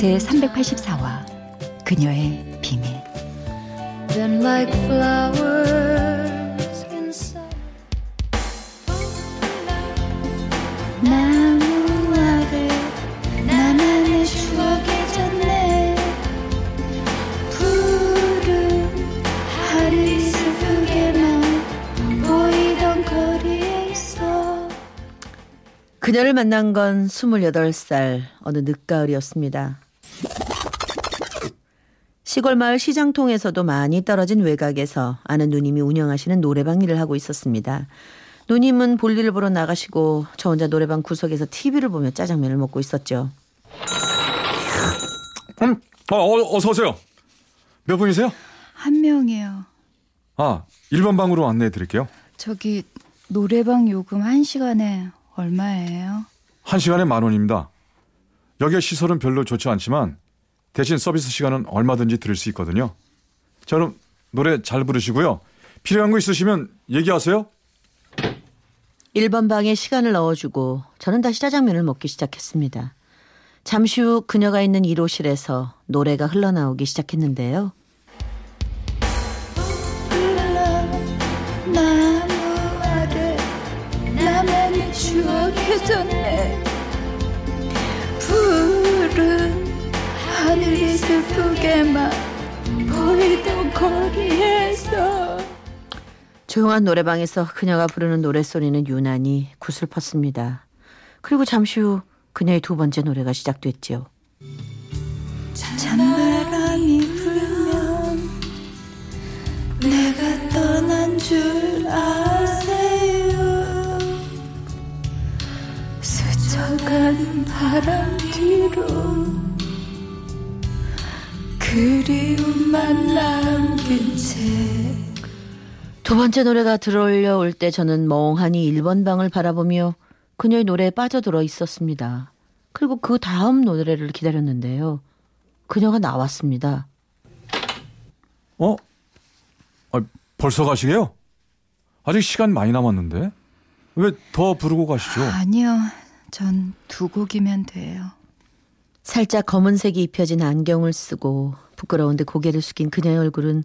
제 384화 그녀의 비밀. 나무 아래 나만의 추억에 젖네. 푸른 하늘이 슬프게만 보이던 거리에 있어. 그녀를 만난 건 28살 어느 늦가을이었습니다. 시골 마을 시장 통에서도 많이 떨어진 외곽에서 아는 누님이 운영하시는 노래방 일을 하고 있었습니다. 누님은 볼일을 보러 나가시고 저 혼자 노래방 구석에서 TV를 보며 짜장면을 먹고 있었죠. 음, 어, 어, 어서 오세요. 몇 분이세요? 한 명이요. 아, 1번 방으로 안내해 드릴게요. 저기 노래방 요금 한 시간에 얼마예요? 한 시간에 만 원입니다. 여기의 시설은 별로 좋지 않지만 대신 서비스 시간은 얼마든지 들을 수 있거든요. 자, 그럼 노래 잘 부르시고요. 필요한 거 있으시면 얘기하세요. 1번 방에 시간을 넣어주고 저는 다시 짜장면을 먹기 시작했습니다. 잠시 후 그녀가 있는 1호실에서 노래가 흘러나오기 시작했는데요. 나무 아래 나만의 추억에 젖네 하늘이 슬프게만 보이던 거리에서 조용한 노래방에서 그녀가 부르는 노랫소리는 유난히 구슬펐습니다. 그리고 잠시 후 그녀의 두 번째 노래가 시작됐지요. 찬바람이 불면 내가 떠난 줄 아세요 스쳐가는 바람 뒤로 그리움만 남긴 채 두 번째 노래가 들어올려 올 때 저는 멍하니 1번 방을 바라보며 그녀의 노래에 빠져들어 있었습니다. 그리고 그 다음 노래를 기다렸는데요. 그녀가 나왔습니다. 어? 아, 벌써 가시게요? 아직 시간 많이 남았는데. 왜 더 부르고 가시죠? 아니요. 전 두 곡이면 돼요. 살짝 검은색이 입혀진 안경을 쓰고 부끄러운데 고개를 숙인 그녀의 얼굴은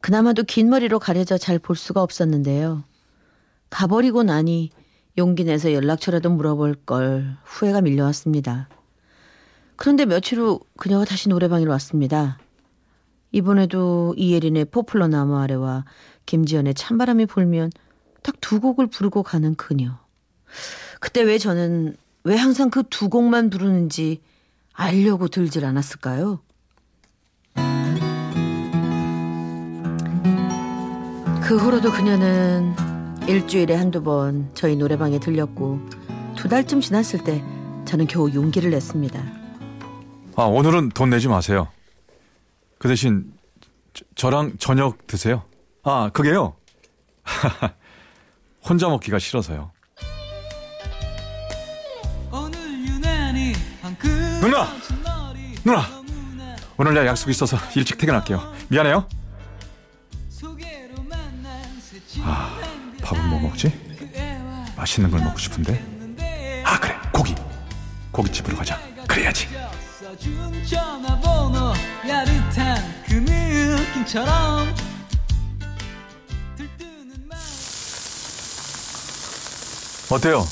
그나마도 긴 머리로 가려져 잘 볼 수가 없었는데요. 가버리고 나니 용기 내서 연락처라도 물어볼 걸 후회가 밀려왔습니다. 그런데 며칠 후 그녀가 다시 노래방에 왔습니다. 이번에도 이예린의 포플러 나무 아래와 김지연의 찬바람이 불면 딱 두 곡을 부르고 가는 그녀. 그때 왜 저는 왜 항상 그 두 곡만 부르는지 알려고 들질 않았을까요? 그 후로도 그녀는 일주일에 한두 번 저희 노래방에 들렸고 두 달쯤 지났을 때 저는 겨우 용기를 냈습니다. 아, 오늘은 돈 내지 마세요. 그 대신 저, 랑 저녁 드세요. 아, 그게요. 혼자 먹기가 싫어서요. 누나! 누나! 오늘 내 약속 있어서 일찍 퇴근할게요. 미안해요. 아, 밥은 뭐 먹지? 맛있는 걸 먹고 싶은데. 아, 그래. 고기. 고깃집으로 가자. 그래야지. 어때요?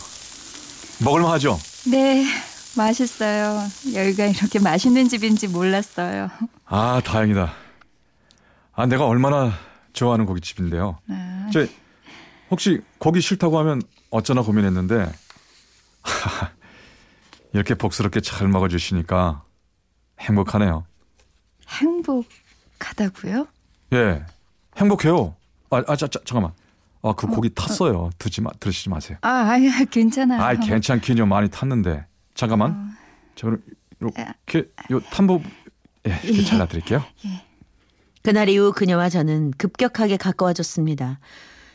먹을만 하죠? 네. 맛있어요. 여기가 이렇게 맛있는 집인지 몰랐어요. 아, 다행이다. 아, 내가 얼마나 좋아하는 고깃집인데요. 아, 저 혹시 고기 싫다고 하면 어쩌나 고민했는데 이렇게 복스럽게 잘 먹어주시니까 행복하네요. 행복하다고요? 예, 행복해요. 아, 아, 자, 자, 잠깐만. 아, 그 고기 탔어요. 드지 마, 들으시지 마세요. 아, 아니, 괜찮아요. 아, 괜찮긴요. 많이 탔는데. 잠깐만. 자, 그럼 이렇게 요 탄부 예, 이렇게 잘라드릴게요. 그날 이후 그녀와 저는 급격하게 가까워졌습니다.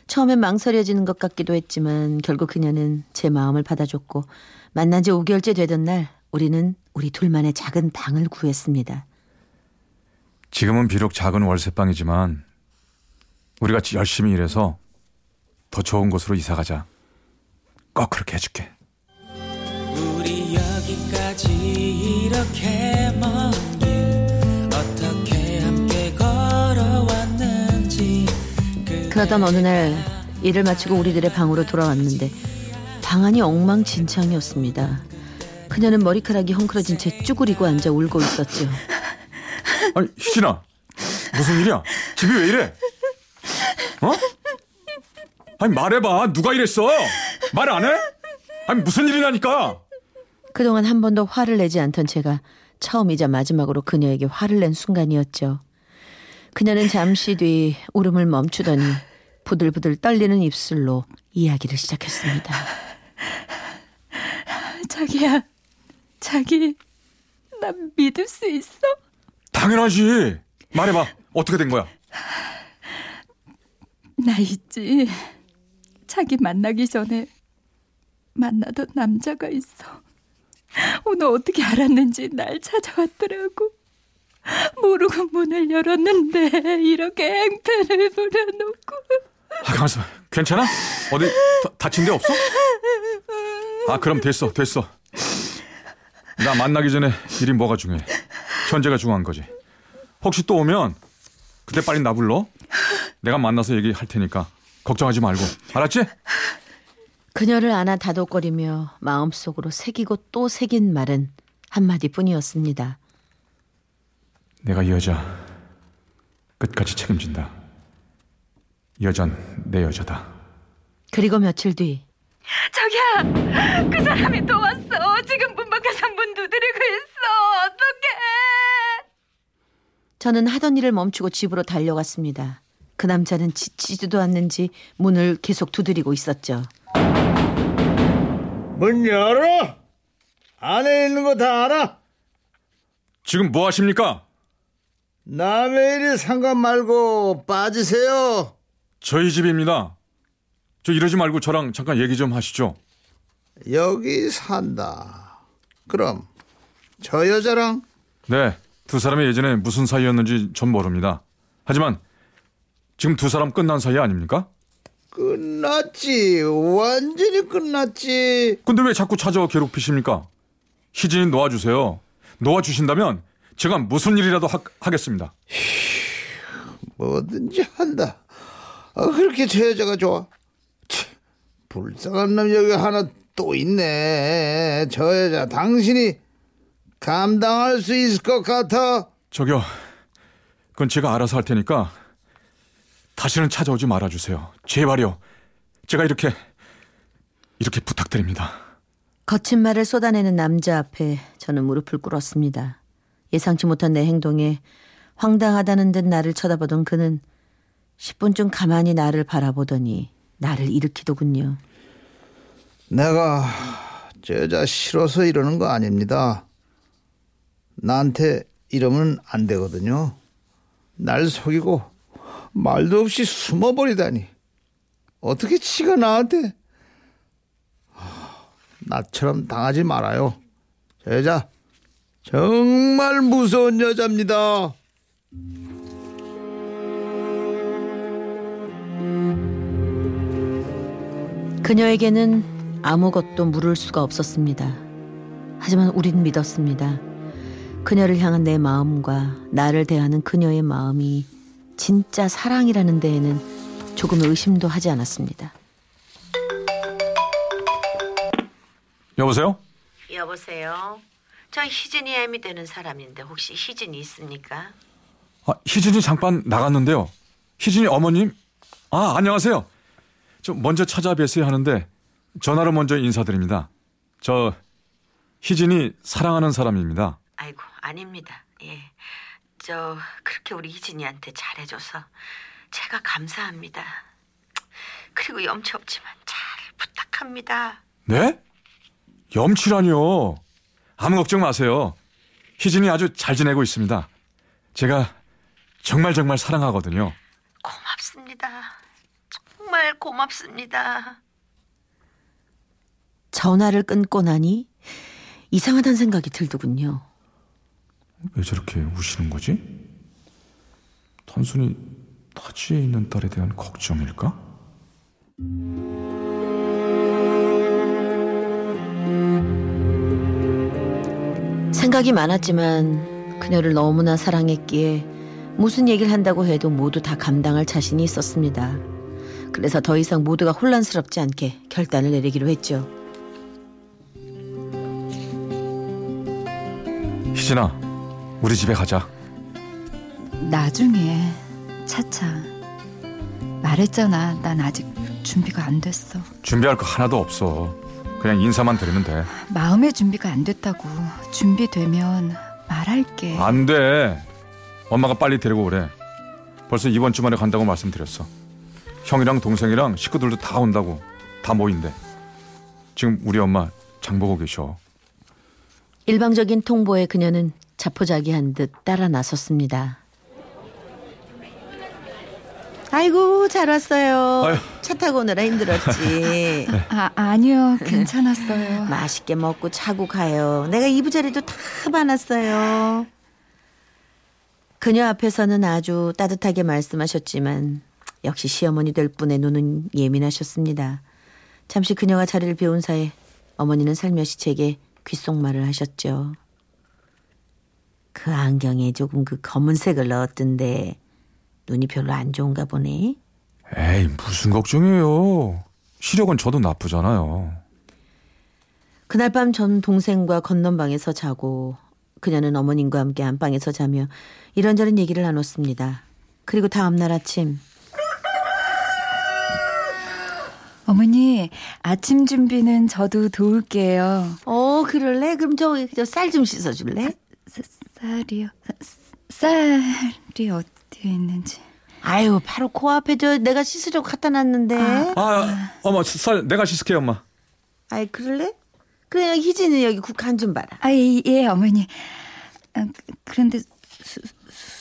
처음엔 망설여지는 것 같기도 했지만 결국 그녀는 제 마음을 받아줬고 만난 지 5개월째 되던 날 우리는 우리 둘만의 작은 방을 구했습니다. 지금은 비록 작은 월세방이지만 우리 같이 열심히 일해서 더 좋은 곳으로 이사 가자. 꼭 그렇게 해줄게. 이렇게 먼 길 어떻게 함께 걸어왔는지 그러던 어느 날 일을 마치고 우리들의 방으로 돌아왔는데 방안이 엉망진창이었습니다. 그녀는 머리카락이 헝클어진 채 쭈그리고 앉아 울고 있었죠. 아니 희진아 무슨 일이야? 집이 왜 이래? 어? 아니 말해봐 누가 이랬어? 말 안 해? 아니 무슨 일이라니까? 그동안 한 번도 화를 내지 않던 제가 처음이자 마지막으로 그녀에게 화를 낸 순간이었죠. 그녀는 잠시 뒤 울음을 멈추더니 부들부들 떨리는 입술로 이야기를 시작했습니다. 자기야, 자기 나 믿을 수 있어? 당연하지. 말해봐 어떻게 된 거야? 나 있지. 자기 만나기 전에 만나던 남자가 있어. 오늘 어떻게 알았는지 날 찾아왔더라고. 모르고 문을 열었는데 이렇게 행패를 부려놓고 아, 가만있어. 괜찮아? 어디 다, 다친 데 없어? 아, 그럼 됐어, 됐어. 나 만나기 전에 일이 뭐가 중요해? 현재가 중요한 거지. 혹시 또 오면 그때 빨리 나 불러. 내가 만나서 얘기할 테니까 걱정하지 말고. 알았지? 그녀를 안아 다독거리며 마음속으로 새기고 또 새긴 말은 한마디 뿐이었습니다. 내가 이 여자 끝까지 책임진다. 이 여잔 내 여자다. 그리고 며칠 뒤 자기야 그 사람이 또 왔어 지금 문 밖에서 문 두드리고 있어 어떡해 저는 하던 일을 멈추고 집으로 달려갔습니다. 그 남자는 지치지도 않는지 문을 계속 두드리고 있었죠. 문 열어! 안에 있는 거 다 알아? 지금 뭐 하십니까? 남의 일에 상관 말고 빠지세요. 저희 집입니다. 저 이러지 말고 저랑 잠깐 얘기 좀 하시죠. 여기 산다. 그럼 저 여자랑 네, 두 사람이 예전에 무슨 사이였는지 전 모릅니다. 하지만 지금 두 사람 끝난 사이 아닙니까? 끝났지. 완전히 끝났지. 근데 왜 자꾸 찾아와 괴롭히십니까? 희진이 놓아주세요. 놓아주신다면 제가 무슨 일이라도 하, 겠습니다 뭐든지 한다. 아, 그렇게 저 여자가 좋아. 치, 불쌍한 놈 여기 하나 또 있네. 저 여자 당신이 감당할 수 있을 것 같아. 저기요, 그건 제가 알아서 할 테니까 다시는 찾아오지 말아주세요. 제발요. 제가 이렇게 이렇게 부탁드립니다. 거친 말을 쏟아내는 남자 앞에 저는 무릎을 꿇었습니다. 예상치 못한 내 행동에 황당하다는 듯 나를 쳐다보던 그는 10분쯤 가만히 나를 바라보더니 나를 일으키더군요. 내가 저 여자 싫어서 이러는 거 아닙니다. 나한테 이러면 안 되거든요. 날 속이고 말도 없이 숨어버리다니. 어떻게 지가 나한테 하, 나처럼 당하지 말아요. 저 여자 정말 무서운 여자입니다. 그녀에게는 아무것도 물을 수가 없었습니다. 하지만 우린 믿었습니다. 그녀를 향한 내 마음과 나를 대하는 그녀의 마음이 진짜 사랑이라는 데에는 조금 의심도 하지 않았습니다. 여보세요? 여보세요. 저 희진이 애미 되는 사람인데 혹시 희진이 있습니까? 아, 희진이 잠깐 나갔는데요. 희진이 어머님? 아, 안녕하세요. 저 먼저 찾아뵀어야 하는데 전화로 먼저 인사드립니다. 저 희진이 사랑하는 사람입니다. 아이고 아닙니다. 예, 저 그렇게 우리 희진이한테 잘해줘서 제가 감사합니다. 그리고 염치 없지만 잘 부탁합니다. 네? 염치라니요. 아무 걱정 마세요. 희진이 아주 잘 지내고 있습니다. 제가 정말 정말 사랑하거든요. 고맙습니다. 정말 고맙습니다. 전화를 끊고 나니 이상하다는 생각이 들더군요. 왜 저렇게 우시는 거지? 단순히 타지에 있는 딸에 대한 걱정일까? 생각이 많았지만 그녀를 너무나 사랑했기에 무슨 얘기를 한다고 해도 모두 다 감당할 자신이 있었습니다. 그래서 더 이상 모두가 혼란스럽지 않게 결단을 내리기로 했죠. 희진아, 우리 집에 가자. 나중에 차차 말했잖아. 난 아직 준비가 안 됐어. 준비할 거 하나도 없어. 그냥 인사만 드리면 돼. 마음의 준비가 안 됐다고. 준비되면 말할게. 안 돼. 엄마가 빨리 데리고 오래. 벌써 이번 주말에 간다고 말씀드렸어. 형이랑 동생이랑 식구들도 다 온다고. 다 모인대. 지금 우리 엄마 장 보고 계셔. 일방적인 통보에 그녀는 자포자기한 듯 따라 나섰습니다. 아이고 잘 왔어요. 아유. 차 타고 오느라 힘들었지. 아 아니요 괜찮았어요. 맛있게 먹고 자고 가요. 내가 이부자리도 다 봐놨어요. 그녀 앞에서는 아주 따뜻하게 말씀하셨지만 역시 시어머니 될 분의 눈은 예민하셨습니다. 잠시 그녀가 자리를 비운 사이 어머니는 살며시 제게 귓속말을 하셨죠. 그 안경에 조금 그 검은색을 넣었던데 눈이 별로 안 좋은가 보네. 에이, 무슨 걱정이에요. 시력은 저도 나쁘잖아요. 그날 밤 전 동생과 건넌방에서 자고 그녀는 어머님과 함께 안방에서 자며 이런저런 얘기를 나눴습니다. 그리고 다음 날 아침 어머니 아침 준비는 저도 도울게요. 어 그럴래? 그럼 저 쌀 좀 씻어줄래? 사- 쌀이요. 쌀이 어디에 있는지. 아유 바로 코앞에 저 내가 씻으려고 갖다 놨는데 아, 어머, 쌀 내가 씻을게, 엄마. 아이 그럴래? 그래 희진이 여기 국한 좀 봐라 아, 예, 예, 어머니. 아, 그- 그런데 수,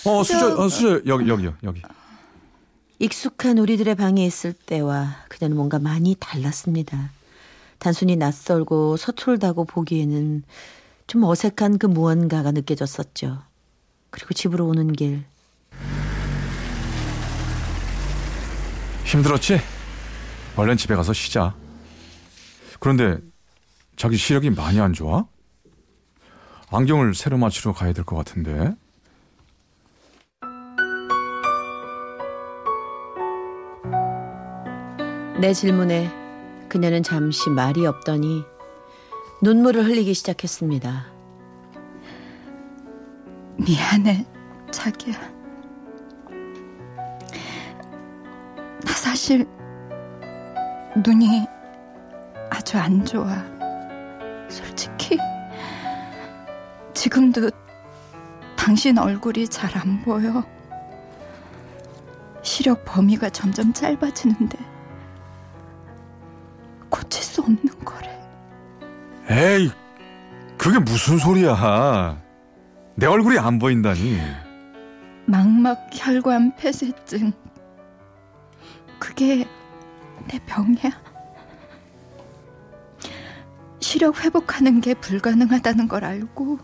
어, 수저, 어, 수저, 여기, 여기요, 여기. 익숙한 우리들의 방에 있을 때와 그녀는 뭔가 많이 달랐습니다. 단순히 낯설고 서툴다고 보기에는 좀 어색한 그 무언가가 느껴졌었죠. 그리고 집으로 오는 길 힘들었지? 얼른 집에 가서 쉬자. 그런데 자기 시력이 많이 안 좋아? 안경을 새로 맞추러 가야 될 것 같은데. 내 질문에 그녀는 잠시 말이 없더니 눈물을 흘리기 시작했습니다. 미안해, 자기야. 나 사실 눈이 아주 안 좋아. 솔직히 지금도 당신 얼굴이 잘 안 보여. 시력 범위가 점점 짧아지는데 에이, 그게 무슨 소리야. 내 얼굴이 안 보인다니. 망막 혈관 폐쇄증. 그게 내 병이야. 시력 회복하는 게 불가능하다는 걸 알고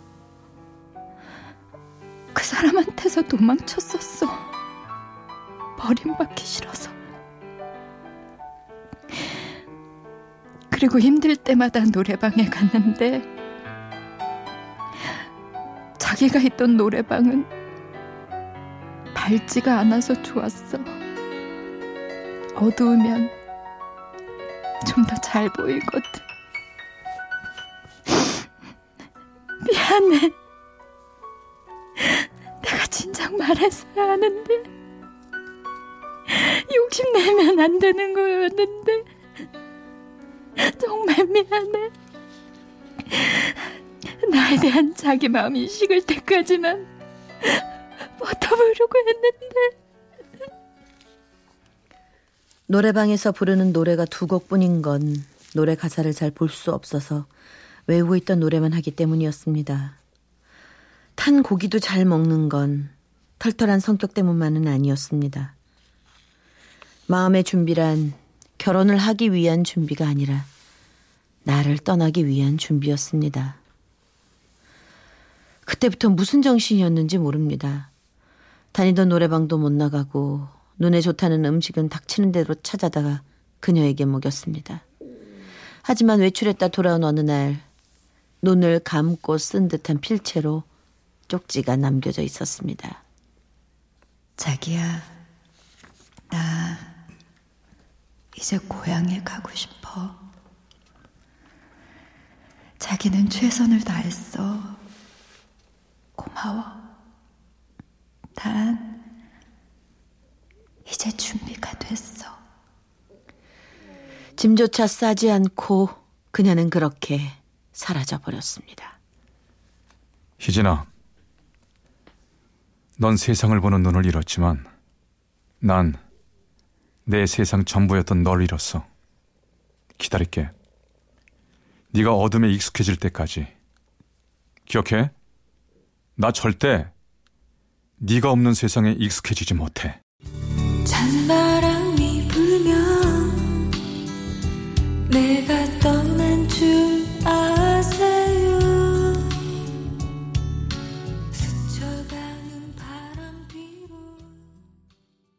그 사람한테서 도망쳤었어. 버림받기 싫어서. 그리고 힘들 때마다 노래방에 갔는데 자기가 있던 노래방은 밝지가 않아서 좋았어. 어두우면 좀 더 잘 보이거든. 미안해. 내가 진작 말했어야 하는데 욕심내면 안 되는 거였는데 정말 미안해. 나에 대한 자기 마음이 식을 때까지만 버텨보려고 했는데 노래방에서 부르는 노래가 두 곡뿐인 건 노래 가사를 잘 볼 수 없어서 외우고 있던 노래만 하기 때문이었습니다. 탄 고기도 잘 먹는 건 털털한 성격 때문만은 아니었습니다. 마음의 준비란 결혼을 하기 위한 준비가 아니라 나를 떠나기 위한 준비였습니다. 그때부터 무슨 정신이었는지 모릅니다. 다니던 노래방도 못 나가고 눈에 좋다는 음식은 닥치는 대로 찾아다가 그녀에게 먹였습니다. 하지만 외출했다 돌아온 어느 날 눈을 감고 쓴 듯한 필체로 쪽지가 남겨져 있었습니다. 자기야, 나 이제 고향에 가고 싶어. 자기는 최선을 다했어. 고마워. 난 이제 준비가 됐어. 짐조차 싸지 않고 그녀는 그렇게 사라져 버렸습니다. 희진아, 넌 세상을 보는 눈을 잃었지만 난 내 세상 전부였던 널 잃었어. 기다릴게. 네가 어둠에 익숙해질 때까지. 기억해? 나 절대 네가 없는 세상에 익숙해지지 못해. 찬바람이 불면 내가